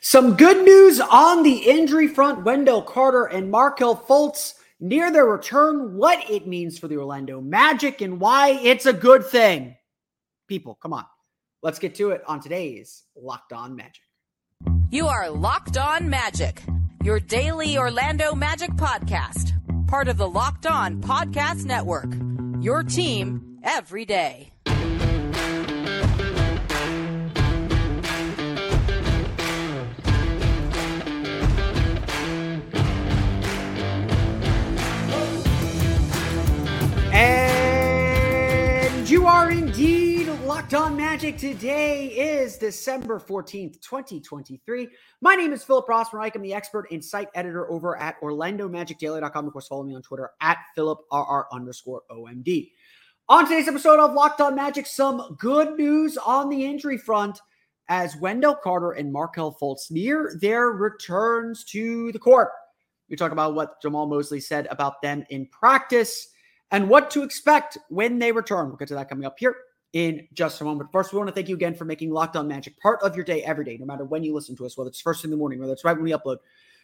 Some good news on the injury front. Wendell Carter and Markelle Fultz near their return, what it means for the Orlando Magic, and why it's a good thing. People, come on. Let's get to it on today's Locked On Magic. You are Locked On Magic, your daily Orlando Magic podcast, part of the Locked On Podcast Network. Your team every day. Locked on magic. Today is December 14th, 2023. My name is Philip Rossman. I'm the expert and site editor over at OrlandoMagicDaily.com. Of course, follow me on Twitter at PhilipRR underscore OMD. On today's episode of Locked On Magic, some good news on the injury front as Wendell Carter and Markelle Fultz near their returns to the court. We talk about what Jamahl Mosley said about them in practice and what to expect when they return. We'll get to that coming up here in just a moment. First, we want to thank you again for making Locked On Magic part of your day every day, no matter when you listen to us, whether it's first in the morning, whether it's right when we upload.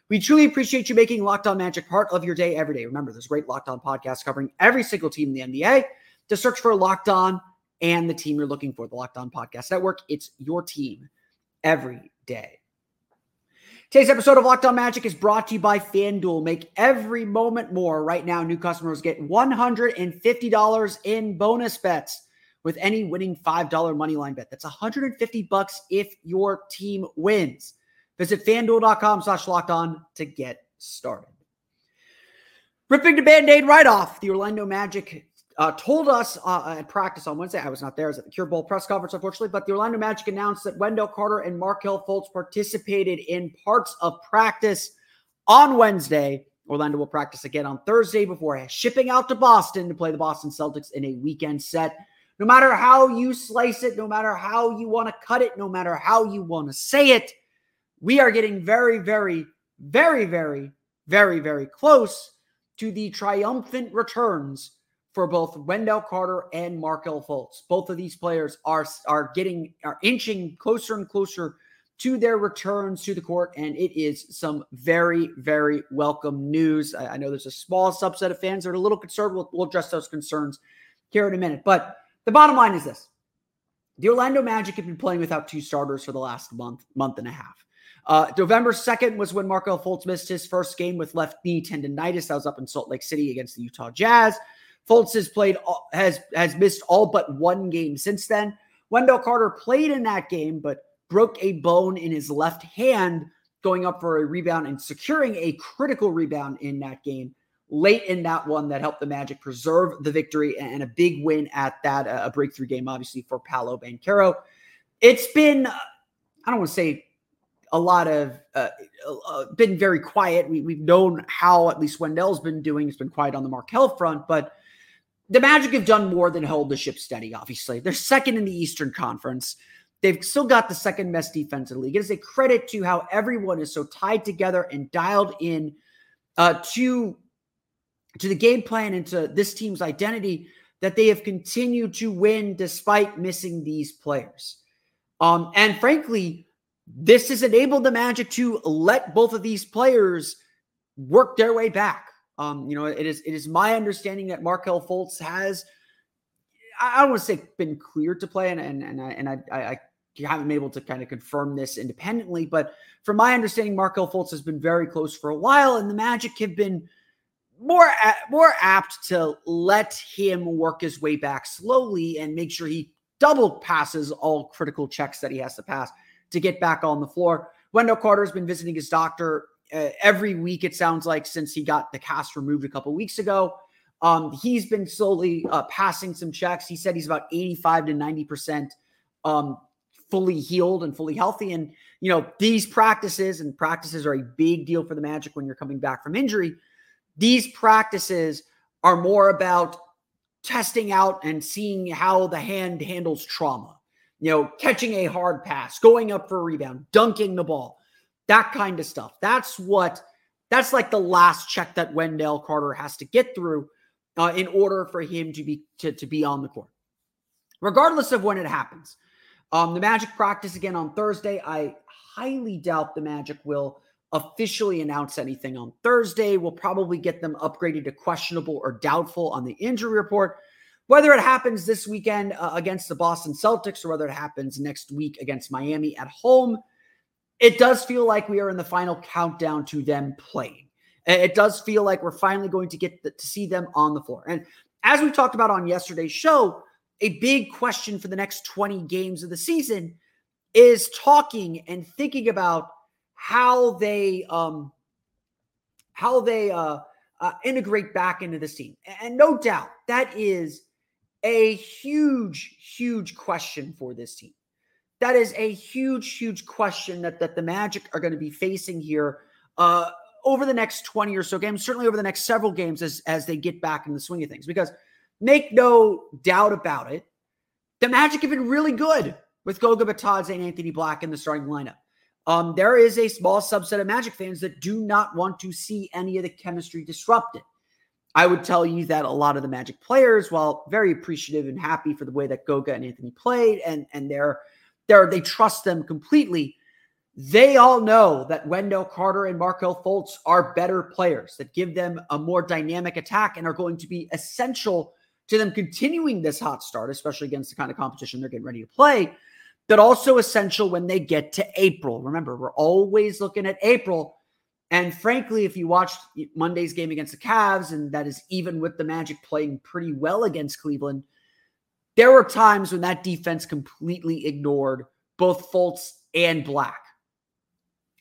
We truly appreciate you making Locked On Magic part of your day every day. Remember, there's great Locked On podcast covering every single team in the NBA. To search for Locked On and the team you're looking for, the Locked On Podcast Network. It's your team every day. Today's episode of Locked On Magic is brought to you by FanDuel. Make every moment more. Right now, new customers get $150 in bonus bets with any winning $5 moneyline bet. That's 150 bucks if your team wins. Visit fanduel.com slash locked on to get started. Ripping the band-aid right off, the Orlando Magic uh, told us uh, at practice on Wednesday. I was not there. I was at the Cure Bowl press conference, unfortunately. But the Orlando Magic announced that Wendell Carter and Markelle Fultz participated in parts of practice on Wednesday. Orlando will practice again on Thursday before shipping out to Boston to play the Boston Celtics in a weekend set. No matter how you slice it, no matter how you want to cut it, no matter how you want to say it, we are getting very, very, very, very, very, very close to the triumphant returns for both Wendell Carter and Markelle Fultz. Both of these players are are getting are inching closer and closer to their returns to the court, and it is some very very welcome news. I, I know there's a small subset of fans that are a little concerned. We'll, we'll address those concerns here in a minute, but the bottom line is this: the Orlando Magic have been playing without two starters for the last month month and a half. Uh, November 2nd was when Markelle Fultz missed his first game with left knee tendonitis. That was up in Salt Lake City against the Utah Jazz. Fultz has played has has missed all but one game since then. Wendell Carter played in that game, but broke a bone in his left hand going up for a rebound and securing a critical rebound in that game late in that one that helped the Magic preserve the victory and a big win at that a breakthrough game, obviously for Paolo Banchero. It's been I don't want to say a lot of uh, uh, been very quiet. We, we've known how at least Wendell's been doing. It's been quiet on the Markelle front, but the Magic have done more than hold the ship steady, obviously. They're second in the Eastern Conference. They've still got the second best defense in the league. It is a credit to how everyone is so tied together and dialed in uh, to, to the game plan and to this team's identity that they have continued to win despite missing these players. Um, and frankly, this has enabled the Magic to let both of these players work their way back. Um, you know, it is it is my understanding that Markelle Fultz has, I don't want to say been cleared to play, and and and I and I, I, haven't been able to kind of confirm this independently, but from my understanding, Markelle Fultz has been very close for a while, and the Magic have been more more apt to let him work his way back slowly and make sure he double passes all critical checks that he has to pass to get back on the floor. Wendell Carter has been visiting his doctor uh, every week, it sounds like, since he got the cast removed a couple weeks ago. Um, he's been slowly uh, passing some checks. He said he's about 85 to 90% um, fully healed and fully healthy. And, you know, these practices and practices are a big deal for the Magic when you're coming back from injury. These practices are more about testing out and seeing how the hand handles trauma. You know, catching a hard pass, going up for a rebound, dunking the ball that kind of stuff. That's what that's like the last check that Wendell Carter has to get through uh, in order for him to be to, to be on the court. Regardless of when it happens. Um, the Magic practice again on Thursday. I highly doubt the Magic will officially announce anything on Thursday. We'll probably get them upgraded to questionable or doubtful on the injury report. Whether it happens this weekend uh, against the Boston Celtics or whether it happens next week against Miami at home, it does feel like we are in the final countdown to them playing. It does feel like we're finally going to get the, to see them on the floor. And as we talked about on yesterday's show, a big question for the next 20 games of the season is talking and thinking about how they um how they uh, uh integrate back into the team. And no doubt that is a huge huge question for this team. That is a huge huge question that that the Magic are going to be facing here uh over the next 20 or so games, certainly over the next several games as as they get back in the swing of things because make no doubt about it, the Magic have been really good with Goga Bitadze and Anthony Black in the starting lineup. Um, there is a small subset of Magic fans that do not want to see any of the chemistry disrupted. I would tell you that a lot of the Magic players, while very appreciative and happy for the way that Goga and Anthony played, and and they're they're they trust them completely, they all know that Wendell Carter and Markelle Fultz are better players that give them a more dynamic attack and are going to be essential to them continuing this hot start, especially against the kind of competition they're getting ready to play, but also essential when they get to April. Remember, we're always looking at April. And frankly, if you watched Monday's game against the Cavs, and that is even with the Magic playing pretty well against Cleveland, there were times when that defense completely ignored both Fultz and Black.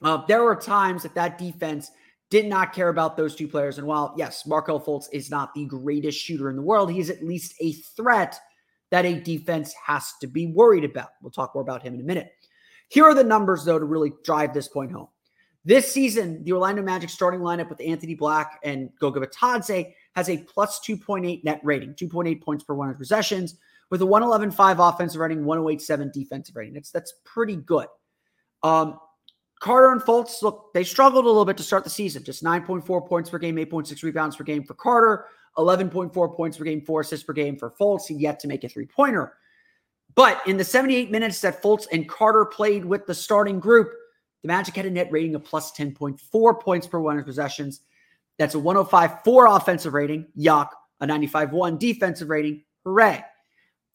Uh, there were times that that defense did not care about those two players. And while, yes, Markelle Fultz is not the greatest shooter in the world, he is at least a threat that a defense has to be worried about. We'll talk more about him in a minute. Here are the numbers, though, to really drive this point home. This season, the Orlando Magic starting lineup with Anthony Black and Goga Bitadze has a plus 2.8 net rating, 2.8 points per 100 possessions, with a 111.5 offensive rating, 108.7 defensive rating. That's that's pretty good. Um, Carter and Fultz, look, they struggled a little bit to start the season. Just 9.4 points per game, 8.6 rebounds per game for Carter, 11.4 points per game, four assists per game for Fultz. He yet to make a three pointer. But in the 78 minutes that Fultz and Carter played with the starting group, the Magic had a net rating of plus 10.4 points per 100 possessions. That's a 105.4 offensive rating. Yuck. A 95.1 defensive rating. Hooray.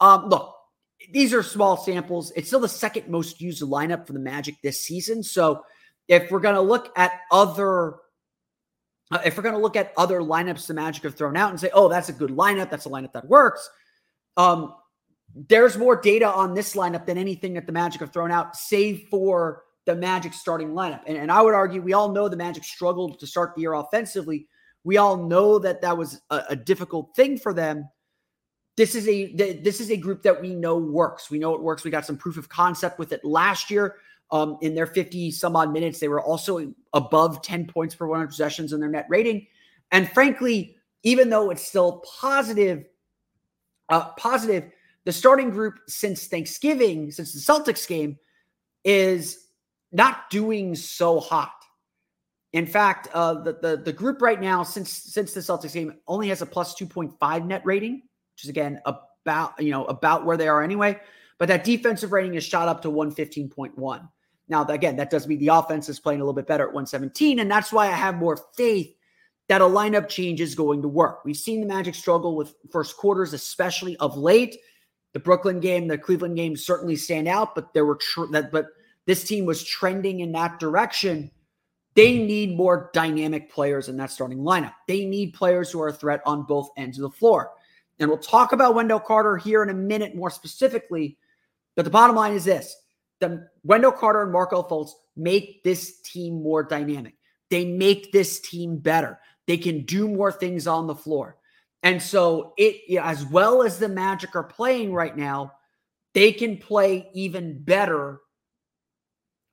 Um, look, these are small samples. It's still the second most used lineup for the Magic this season. So if we're going to look at other uh, if we're going to look at other lineups the Magic have thrown out and say, "Oh, that's a good lineup. That's a lineup that works." Um, there's more data on this lineup than anything that the Magic have thrown out, save for the Magic starting lineup. And, and I would argue we all know the Magic struggled to start the year offensively. We all know that that was a, a difficult thing for them this is a this is a group that we know works. We know it works. We got some proof of concept with it last year. Um, in their 50 some odd minutes, they were also above 10 points per 100 possessions in their net rating. And frankly, even though it's still positive, uh, positive, the starting group since Thanksgiving, since the Celtics game, is not doing so hot. In fact, uh, the, the the group right now, since since the Celtics game, only has a plus 2.5 net rating which is again about you know about where they are anyway. But that defensive rating is shot up to 115.1. Now, again, that does mean the offense is playing a little bit better at 117, and that's why I have more faith that a lineup change is going to work. We've seen the Magic struggle with first quarters, especially of late. The Brooklyn game, the Cleveland game certainly stand out, but there were tr- that, but this team was trending in that direction. They mm-hmm. need more dynamic players in that starting lineup. They need players who are a threat on both ends of the floor. And we'll talk about Wendell Carter here in a minute more specifically. But the bottom line is this the Wendell Carter and Markelle Fultz make this team more dynamic. They make this team better. They can do more things on the floor. And so it as well as the Magic are playing right now, they can play even better.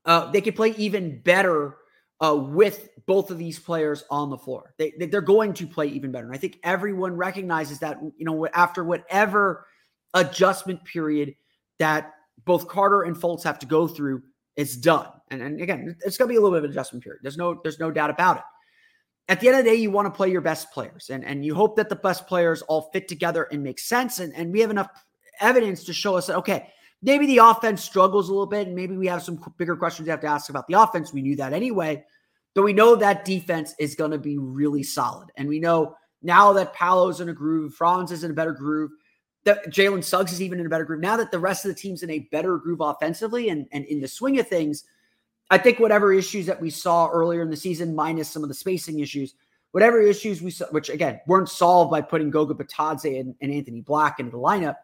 Uh, they can play even better uh, with both of these players on the floor. They, they, are going to play even better. And I think everyone recognizes that, you know, after whatever adjustment period that both Carter and Fultz have to go through, it's done. And, and again, it's going to be a little bit of adjustment period. There's no, there's no doubt about it. At the end of the day, you want to play your best players and, and you hope that the best players all fit together and make sense. And, and we have enough evidence to show us that, okay, maybe the offense struggles a little bit, and maybe we have some bigger questions we have to ask about the offense. We knew that anyway, but we know that defense is going to be really solid. And we know now that Paolo's in a groove, Franz is in a better groove, that Jalen Suggs is even in a better groove. Now that the rest of the team's in a better groove offensively and, and in the swing of things, I think whatever issues that we saw earlier in the season, minus some of the spacing issues, whatever issues we saw, which again weren't solved by putting Goga Bitadze and, and Anthony Black into the lineup,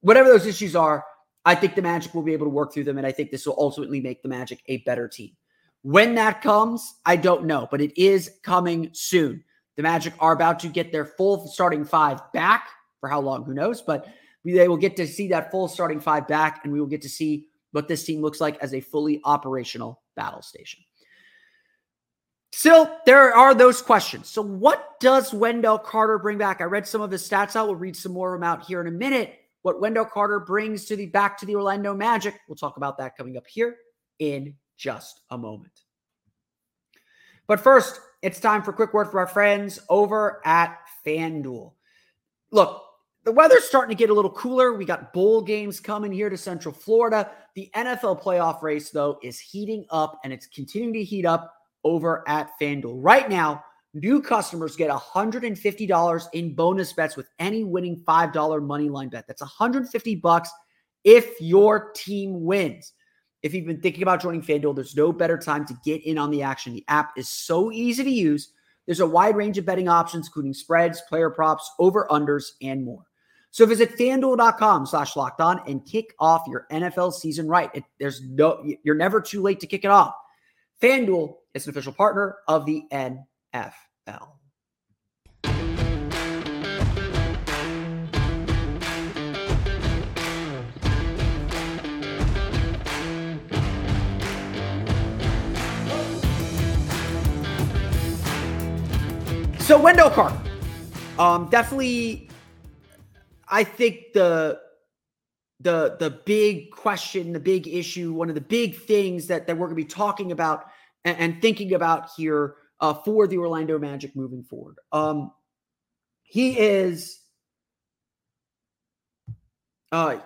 whatever those issues are, I think the Magic will be able to work through them. And I think this will ultimately make the Magic a better team. When that comes, I don't know, but it is coming soon. The Magic are about to get their full starting five back. For how long, who knows? But they will get to see that full starting five back, and we will get to see what this team looks like as a fully operational battle station. Still, there are those questions. So, what does Wendell Carter bring back? I read some of his stats out. We'll read some more of them out here in a minute. What Wendell Carter brings to the back to the Orlando Magic. We'll talk about that coming up here in just a moment. But first, it's time for a quick word from our friends over at FanDuel. Look, the weather's starting to get a little cooler. We got bowl games coming here to Central Florida. The NFL playoff race, though, is heating up and it's continuing to heat up over at FanDuel. Right now, new customers get $150 in bonus bets with any winning $5 money line bet. That's $150 if your team wins. If you've been thinking about joining FanDuel, there's no better time to get in on the action. The app is so easy to use. There's a wide range of betting options, including spreads, player props, over-unders, and more. So visit fanduel.com slash locked on and kick off your NFL season right. It, there's no, you're never too late to kick it off. FanDuel is an official partner of the NFL. So Wendell Carter, um, definitely, I think the the the big question, the big issue, one of the big things that that we're going to be talking about and, and thinking about here uh, for the Orlando Magic moving forward. Um, he is. Uh,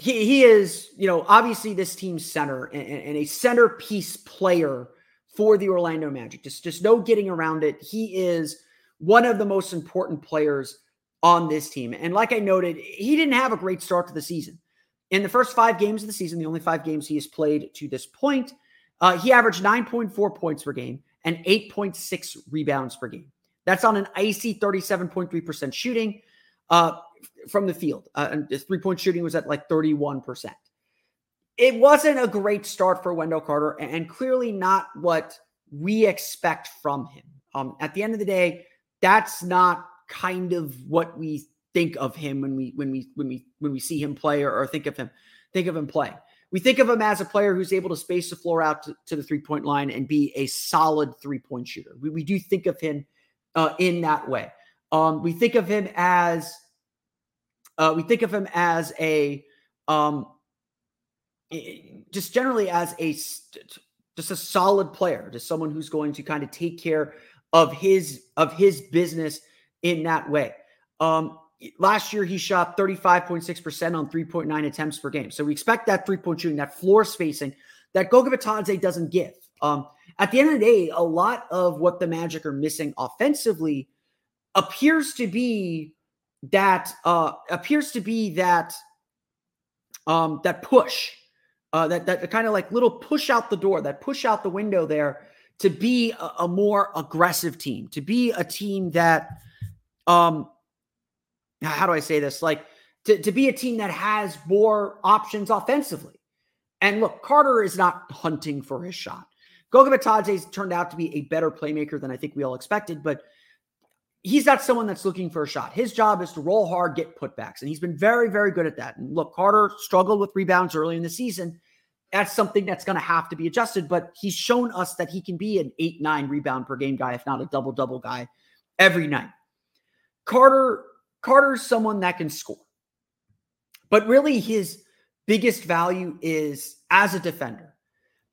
he, he is, you know, obviously this team's center and, and a centerpiece player for the Orlando Magic. Just, just no getting around it. He is one of the most important players on this team. And like I noted, he didn't have a great start to the season. In the first five games of the season, the only five games he has played to this point, uh, he averaged 9.4 points per game and 8.6 rebounds per game. That's on an icy 37.3% shooting uh, from the field. Uh, and his three point shooting was at like 31%. It wasn't a great start for Wendell Carter and clearly not what we expect from him. Um, at the end of the day, that's not kind of what we think of him when we when we when we when we see him play or, or think of him think of him play. We think of him as a player who's able to space the floor out to, to the three point line and be a solid three point shooter. We, we do think of him uh, in that way. Um, we think of him as uh, we think of him as a um, just generally as a just a solid player, just someone who's going to kind of take care of his of his business in that way. Um, last year he shot 35.6% on 3.9 attempts per game. So we expect that three-point shooting, that floor spacing that Goga doesn't give. Um, at the end of the day, a lot of what the Magic are missing offensively appears to be that uh, appears to be that um, that push, uh, that that kind of like little push out the door, that push out the window there to be a, a more aggressive team, to be a team that um, how do I say this? Like to, to be a team that has more options offensively. And look, Carter is not hunting for his shot. Goga Bitadze's turned out to be a better playmaker than I think we all expected, but he's not someone that's looking for a shot. His job is to roll hard, get putbacks, and he's been very, very good at that. And look, Carter struggled with rebounds early in the season. That's something that's going to have to be adjusted, but he's shown us that he can be an eight, nine rebound per game guy, if not a double double guy every night. Carter Carter's someone that can score. But really, his biggest value is as a defender.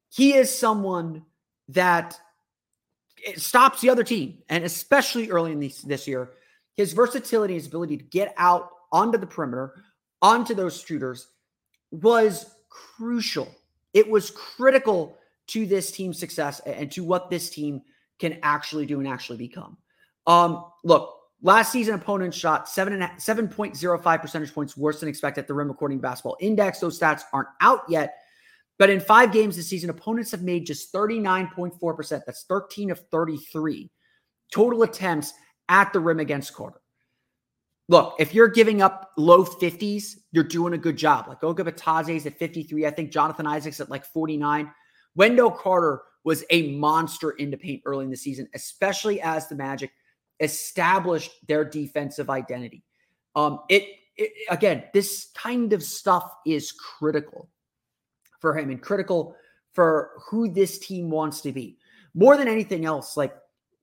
He is someone that stops the other team, and especially early in this, this year, his versatility, his ability to get out onto the perimeter, onto those shooters, was crucial. It was critical to this team's success and to what this team can actually do and actually become. Um, look, last season opponents shot seven and seven point zero five percentage points worse than expected at the rim according to basketball index. Those stats aren't out yet. But in five games this season, opponents have made just 39.4%. That's 13 of 33 total attempts at the rim against Carter. Look, if you're giving up low 50s, you're doing a good job. Like Goga Bitadze's at 53. I think Jonathan Isaac's at like 49. Wendell Carter was a monster in the paint early in the season, especially as the Magic established their defensive identity. Um, it, it again, this kind of stuff is critical for him and critical for who this team wants to be. More than anything else, like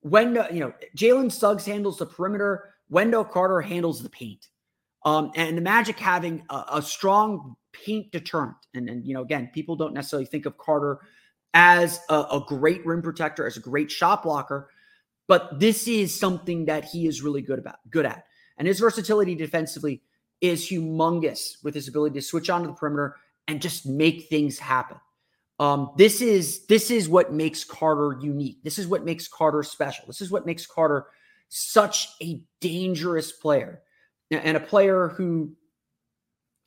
when you know Jalen Suggs handles the perimeter, Wendell Carter handles the paint. Um, and the Magic having a, a strong paint deterrent. And, and, you know, again, people don't necessarily think of Carter as a, a, great rim protector, as a great shot blocker, but this is something that he is really good about, good at. And his versatility defensively is humongous with his ability to switch onto the perimeter and just make things happen. Um, this is this is what makes Carter unique. This is what makes Carter special. This is what makes Carter such a dangerous player and a player who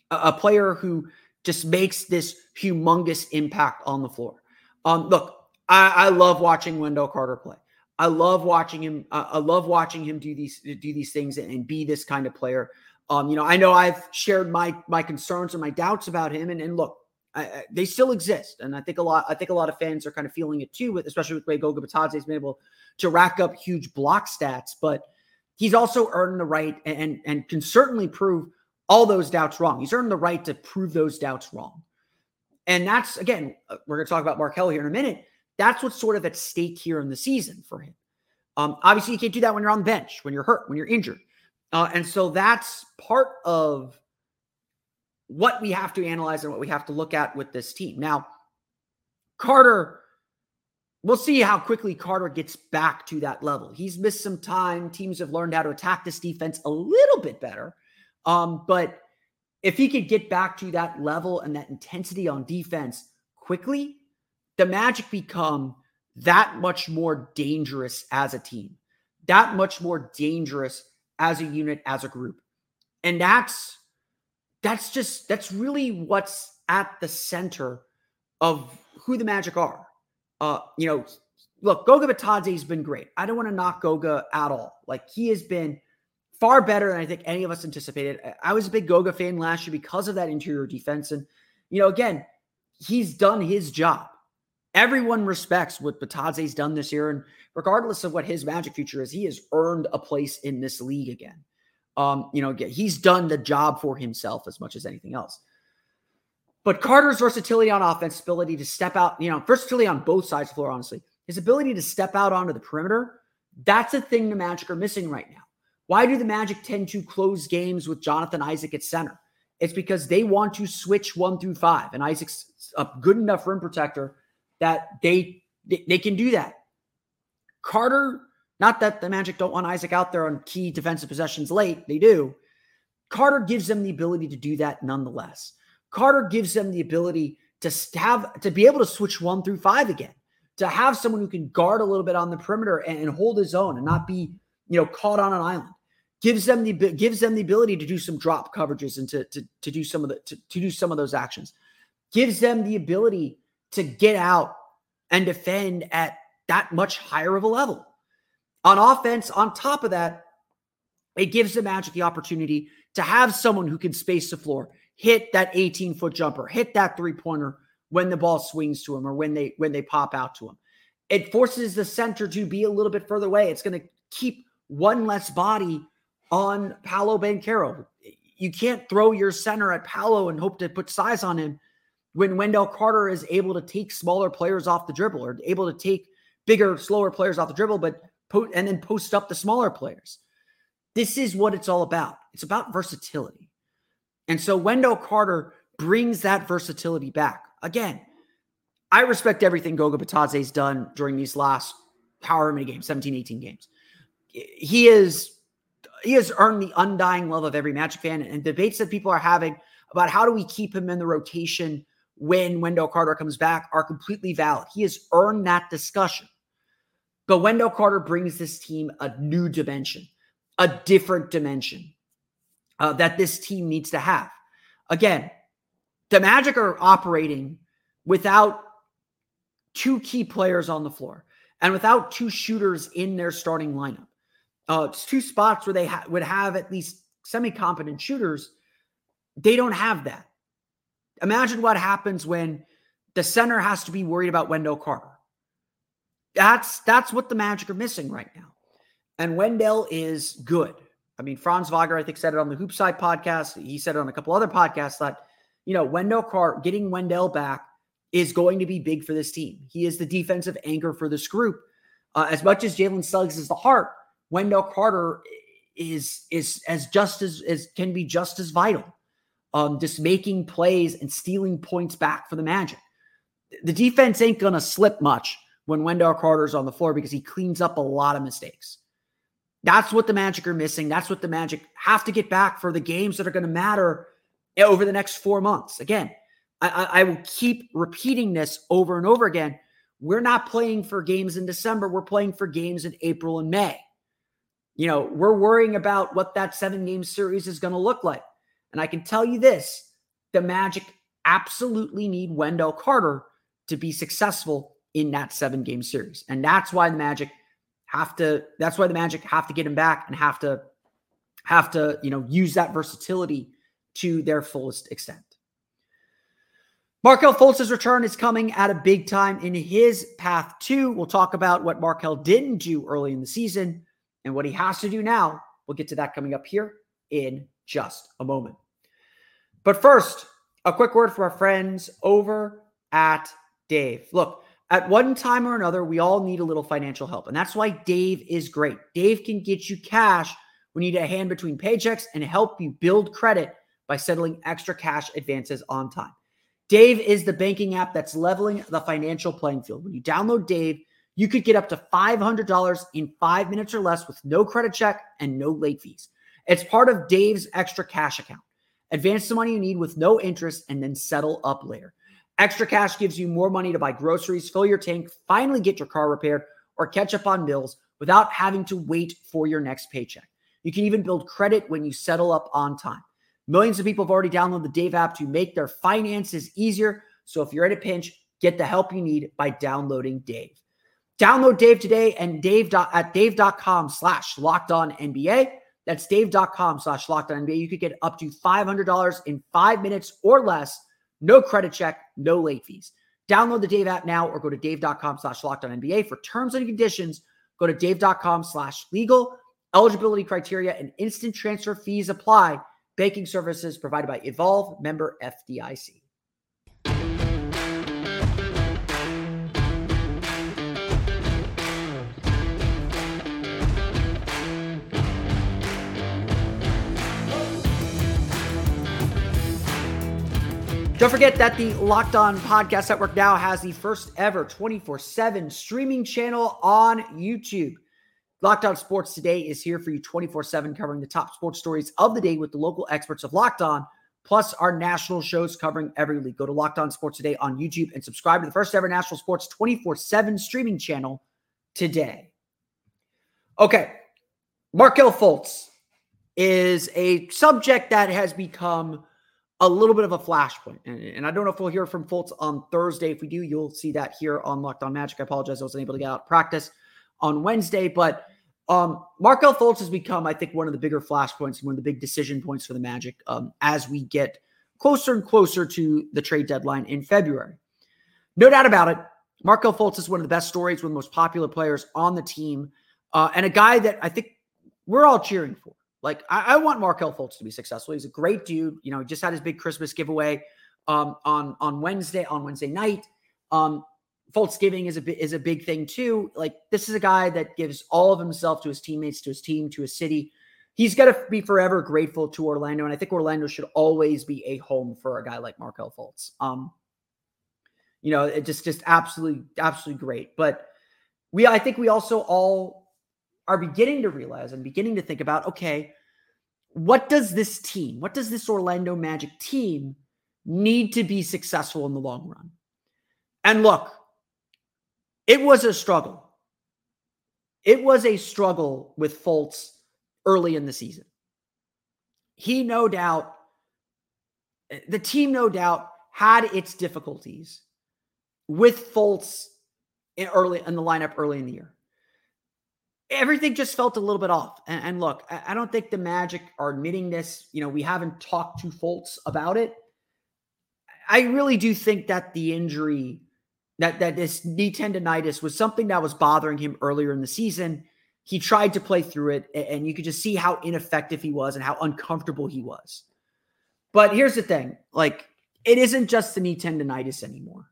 a player who just makes this humongous impact on the floor. Um, look, I, I love watching Wendell Carter play. I love watching him. Uh, I love watching him do these do these things and, and be this kind of player. Um, you know, I know I've shared my my concerns and my doubts about him, and, and look, I, I, they still exist, and I think a lot. I think a lot of fans are kind of feeling it too, with especially with the way Goga Bitadze has been able to rack up huge block stats. But he's also earned the right and and can certainly prove all those doubts wrong. He's earned the right to prove those doubts wrong, and that's again uh, we're going to talk about Markelle here in a minute. That's what's sort of at stake here in the season for him. Um, obviously, you can't do that when you're on the bench, when you're hurt, when you're injured, uh, and so that's part of what we have to analyze and what we have to look at with this team. Now, Carter, we'll see how quickly Carter gets back to that level. He's missed some time. Teams have learned how to attack this defense a little bit better. Um, but if he could get back to that level and that intensity on defense quickly, the Magic become that much more dangerous as a team, that much more dangerous as a unit, as a group. And that's that's just that's really what's at the center of who the Magic are. Uh, you know, look, Goga Bitadze has been great. I don't want to knock Goga at all. Like he has been far better than I think any of us anticipated. I was a big Goga fan last year because of that interior defense. And, you know, again, he's done his job. Everyone respects what Bitadze's done this year. And regardless of what his magic future is, he has earned a place in this league again. Um, you know, he's done the job for himself as much as anything else. But Carter's versatility on offense, ability to step out, you know, versatility on both sides of the floor, honestly, his ability to step out onto the perimeter, that's a thing the Magic are missing right now. Why do the Magic tend to close games with Jonathan Isaac at center? It's because they want to switch one through five, and Isaac's a good enough rim protector that they they can do that. Carter not that the Magic don't want Isaac out there on key defensive possessions late, they do. Carter gives them the ability to do that nonetheless. Carter gives them the ability to have to be able to switch one through five again, to have someone who can guard a little bit on the perimeter and, and hold his own and not be, you know, caught on an island. Gives them the gives them the ability to do some drop coverages and to to, to do some of the to, to do some of those actions. Gives them the ability to get out and defend at that much higher of a level. On offense, on top of that, it gives the Magic the opportunity to have someone who can space the floor, hit that 18 foot jumper, hit that three pointer when the ball swings to him or when they when they pop out to him. It forces the center to be a little bit further away. It's going to keep one less body on Paolo Banchero. You can't throw your center at Paolo and hope to put size on him when Wendell Carter is able to take smaller players off the dribble or able to take bigger, slower players off the dribble, but and then post up the smaller players. This is what it's all about. It's about versatility. And so Wendell Carter brings that versatility back. Again, I respect everything Goga Bitadze's done during these last however many games, 17, 18 games. He is he has earned the undying love of every Magic fan and debates that people are having about how do we keep him in the rotation when Wendell Carter comes back are completely valid. He has earned that discussion. But Wendell Carter brings this team a new dimension, a different dimension uh, that this team needs to have. Again, the Magic are operating without two key players on the floor and without two shooters in their starting lineup. Uh, it's two spots where they ha- would have at least semi competent shooters. They don't have that. Imagine what happens when the center has to be worried about Wendell Carter. That's that's what the Magic are missing right now. And Wendell is good. I mean, Franz Wagner, I think, said it on the Hoop Side podcast. He said it on a couple other podcasts that, you know, Wendell Carter, getting Wendell back is going to be big for this team. He is the defensive anchor for this group. Uh, as much as Jalen Suggs is the heart, Wendell Carter is is as just as, as can be just as vital. Um, just making plays and stealing points back for the Magic. The defense ain't gonna slip much when Wendell Carter's on the floor because he cleans up a lot of mistakes. That's what the Magic are missing. That's what the Magic have to get back for the games that are going to matter over the next four months. Again, I, I, will keep repeating this over and over again. We're not playing for games in December. We're playing for games in April and May. You know, we're worrying about what that seven game series is going to look like. And I can tell you this the Magic absolutely need Wendell Carter to be successful in that seven game series. And that's why the Magic have to, that's why the Magic have to get him back and have to, have to, you know, use that versatility to their fullest extent. Markelle Fultz's return is coming at a big time in his path too. We'll talk about what Markelle didn't do early in the season and what he has to do now. We'll get to that coming up here in just a moment. But first, a quick word for our friends over at Dave. Look, at one time or another, we all need a little financial help. And that's why Dave is great. Dave can get you cash when you need a hand between paychecks and help you build credit by settling extra cash advances on time. Dave is the banking app that's leveling the financial playing field. When you download Dave, you could get up to $500 in five minutes or less with no credit check and no late fees. It's part of Dave's extra cash account. Advance the money you need with no interest and then settle up later. Extra cash gives you more money to buy groceries, fill your tank, finally get your car repaired, or catch up on bills without having to wait for your next paycheck. You can even build credit when you settle up on time. Millions of people have already downloaded the Dave app to make their finances easier. So if you're in a pinch, get the help you need by downloading Dave. Download Dave today and Dave at dave.com slash locked on NBA. That's dave.com slash NBA. You could get up to $500 in five minutes or less. No credit check, no late fees. Download the Dave app now or go to dave.com slash NBA. For terms and conditions, go to dave.com slash legal. Eligibility criteria and instant transfer fees apply. Banking services provided by Evolve, member FDIC. Don't forget that the Locked On Podcast Network now has the first ever 24 7 streaming channel on YouTube. Locked On Sports Today is here for you 24 7, covering the top sports stories of the day with the local experts of Locked On, plus our national shows covering every league. Go to Locked On Sports Today on YouTube and subscribe to the first ever national sports 24 7 streaming channel today. Okay. Markelle Fultz is a subject that has become a little bit of a flashpoint. And, and, I don't know if we'll hear from Fultz on Thursday. If we do, you'll see that here on Locked On Magic. I apologize. I wasn't able to get out of practice on Wednesday, but um, Markelle Fultz has become, I think, one of the bigger flashpoints, one of the big decision points for the Magic um, as we get closer and closer to the trade deadline in February. No doubt about it. Markelle Fultz is one of the best stories, one of the most popular players on the team, uh, and a guy that I think we're all cheering for. Like, I, I want Markelle Fultz to be successful. He's a great dude. You know, he just had his big Christmas giveaway um, on on Wednesday on Wednesday night. Um, Fultz giving is a is a big thing too. Like this is a guy that gives all of himself to his teammates, to his team, to his city. He's got to be forever grateful to Orlando, and I think Orlando should always be a home for a guy like Markelle Fultz. Um, you know, it just just absolutely absolutely great. But we, I think we also all are beginning to realize and beginning to think about, okay, what does this team, what does this Orlando Magic team need to be successful in the long run? And look, it was a struggle. It was a struggle with Fultz early in the season. He no doubt, the team no doubt had its difficulties with Fultz in early in the lineup early in the year. Everything just felt a little bit off. And, and look, I, I don't think the Magic are admitting this. You know, we haven't talked to Fultz about it. I really do think that the injury, that that this knee tendonitis was something that was bothering him earlier in the season. He tried to play through it, and you could just see how ineffective he was and how uncomfortable he was. But here's the thing: like, it isn't just the knee tendonitis anymore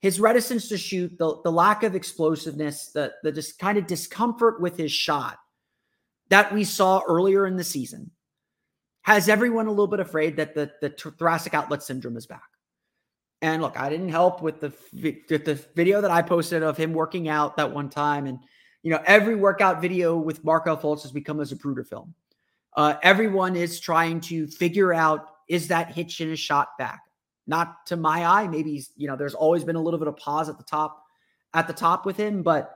his reticence to shoot, the, the lack of explosiveness, the, the just kind of discomfort with his shot that we saw earlier in the season has everyone a little bit afraid that the, the thoracic outlet syndrome is back. And look, I didn't help with the the video that I posted of him working out that one time, and you know every workout video with Markelle Fultz has become a Zapruder film. Uh, everyone is trying to figure out is that hitch in his shot back? Not to my eye. Maybe you know, there's always been a little bit of pause at the top, at the top with him, but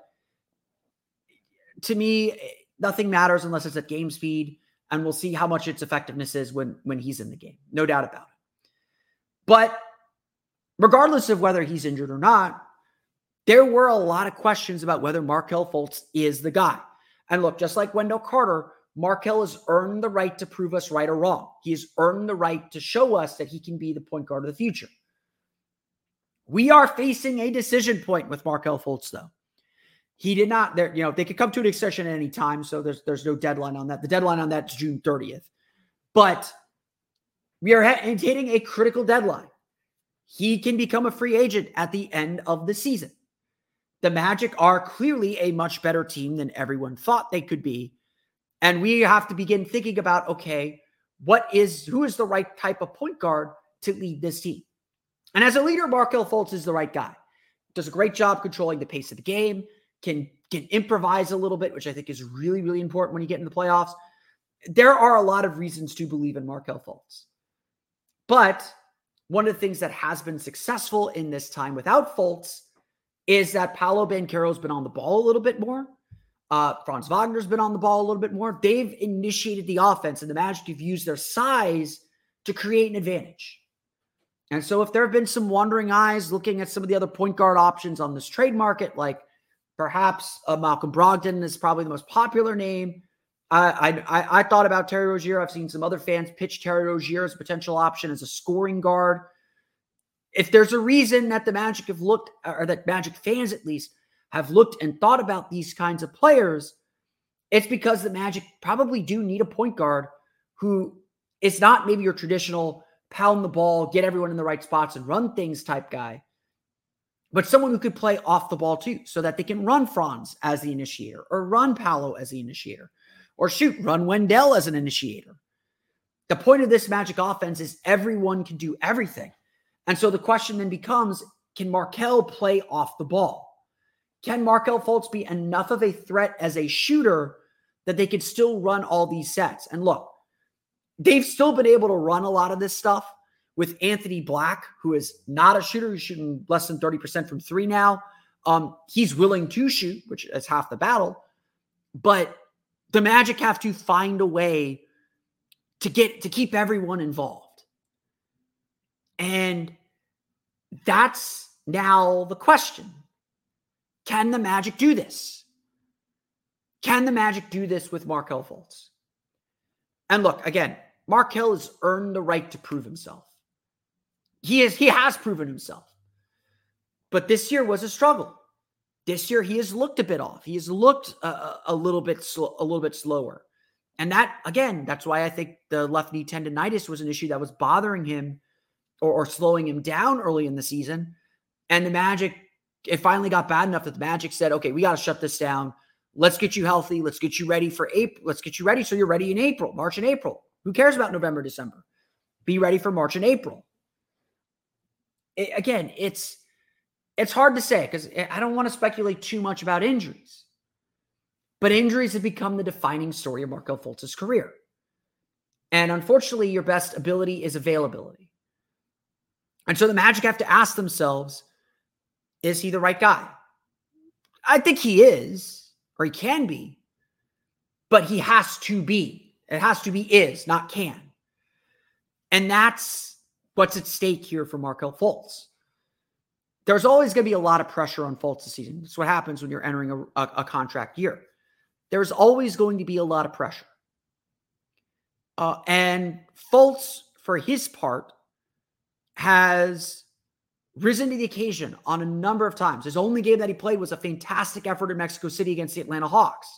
to me, nothing matters unless it's at game speed, and we'll see how much its effectiveness is when when he's in the game. No doubt about it. But regardless of whether he's injured or not, there were a lot of questions about whether Markelle Fultz is the guy. And look, just like Wendell Carter, Markelle has earned the right to prove us right or wrong. He has earned the right to show us that he can be the point guard of the future. We are facing a decision point with Markelle Fultz, though. He did not there, you know, they could come to an extension at any time, so there's there's no deadline on that. The deadline on that is June 30th. But we are hitting a critical deadline. He can become a free agent at the end of the season. The Magic are clearly a much better team than everyone thought they could be and we have to begin thinking about okay, what is who is the right type of point guard to lead this team? And as a leader, Markelle Fultz is the right guy. Does a great job controlling the pace of the game, can can improvise a little bit, which I think is really, really important when you get in the playoffs. There are a lot of reasons to believe in Markelle Fultz. But one of the things that has been successful in this time without Fultz is that Paolo Banchero's been on the ball a little bit more. Uh, Franz Wagner's been on the ball a little bit more. They've initiated the offense, and the Magic have used their size to create an advantage. And so, if there have been some wandering eyes looking at some of the other point guard options on this trade market, like perhaps uh, Malcolm Brogdon is probably the most popular name. I, I I thought about Terry Rozier. I've seen some other fans pitch Terry Rozier as a potential option as a scoring guard. If there's a reason that the Magic have looked, or that Magic fans at least have looked and thought about these kinds of players, it's because the Magic probably do need a point guard who is not maybe your traditional pound the ball, get everyone in the right spots and run things type guy, but someone who could play off the ball too, so that they can run Franz as the initiator or run Paolo as the initiator or shoot, run Wendell as an initiator. The point of this Magic offense is everyone can do everything. And so the question then becomes can Markelle play off the ball? Can Markelle Fultz be enough of a threat as a shooter that they could still run all these sets? And look, they've still been able to run a lot of this stuff with Anthony Black, who is not a shooter, he's shooting less than 30% from three now. Um, he's willing to shoot, which is half the battle. But the Magic have to find a way to get to keep everyone involved. And that's now the question. Can the Magic do this? Can the Magic do this with Markelle Fultz? And look, again, Markelle has earned the right to prove himself. He is he has proven himself. But this year was a struggle. This year he has looked a bit off. He has looked a, a little bit sl- a little bit slower. And that again, that's why I think the left knee tendonitis was an issue that was bothering him or, or slowing him down early in the season. And the Magic it finally got bad enough that the Magic said, okay, we got to shut this down. Let's get you healthy. Let's get you ready for April. Let's get you ready so you're ready in April, March and April. Who cares about November, December? Be ready for March and April. It, again, it's it's hard to say because eh, I don't want to speculate too much about injuries. But injuries have become the defining story of Markelle Fultz's career. And unfortunately, your best ability is availability. And so the Magic have to ask themselves is he the right guy? I think he is, or he can be, but he has to be. It has to be is, not can. And that's what's at stake here for Markelle Fultz. There's always going to be a lot of pressure on Fultz this season. That's what happens when you're entering a, a, a contract year. There's always going to be a lot of pressure. Uh, and Fultz, for his part, has risen to the occasion on a number of times. His only game that he played was a fantastic effort in Mexico City against the Atlanta Hawks.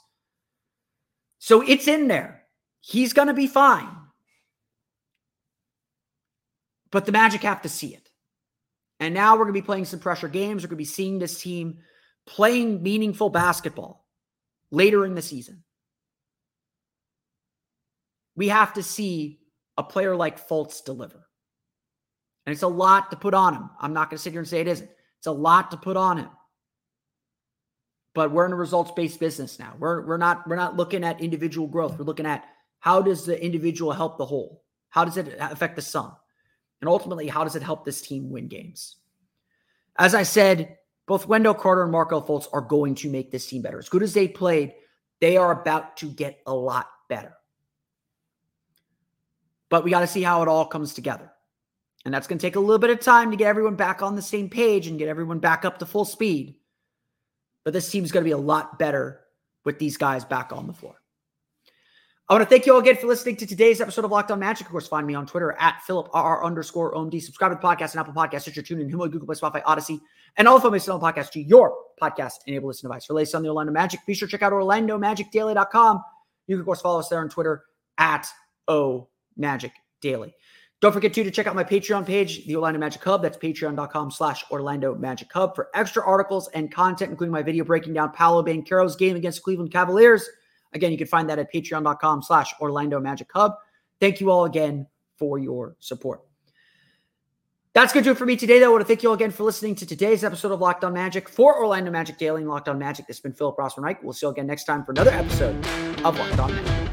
So it's in there. He's going to be fine. But the Magic have to see it. And now we're going to be playing some pressure games. We're going to be seeing this team playing meaningful basketball later in the season. We have to see a player like Fultz deliver. And it's a lot to put on him. I'm not going to sit here and say it isn't. It's a lot to put on him. But we're in a results-based business now. We're we're not we're not looking at individual growth. We're looking at how does the individual help the whole? How does it affect the sum? And ultimately, how does it help this team win games? As I said, both Wendell Carter and Markelle Fultz are going to make this team better. As good as they played, they are about to get a lot better. But we got to see how it all comes together. And that's going to take a little bit of time to get everyone back on the same page and get everyone back up to full speed. But this team's going to be a lot better with these guys back on the floor. I want to thank you all again for listening to today's episode of Locked On Magic. Of course, find me on Twitter at PhilipRR underscore OMD. Subscribe to the podcast and Apple Podcasts, Stitcher, TuneIn, Himalaya, Google Play, Spotify, Odyssey, and all the fun on podcast to your podcast enable listen device. For latest on the Orlando Magic, be sure to check out OrlandoMagicDaily.com. You can, of course, follow us there on Twitter at O Magic Daily. Don't forget too to check out my Patreon page, the Orlando Magic Hub. That's patreon.com slash Orlando Magic Hub for extra articles and content, including my video breaking down Paolo Banchero's game against Cleveland Cavaliers. Again, you can find that at patreon.com slash Orlando Magic Hub. Thank you all again for your support. That's going to do it for me today, though. I want to thank you all again for listening to today's episode of Locked On Magic for Orlando Magic Daily and Locked On Magic. This has been Philip Rossman Reich. We'll see you again next time for another episode of Locked On Magic.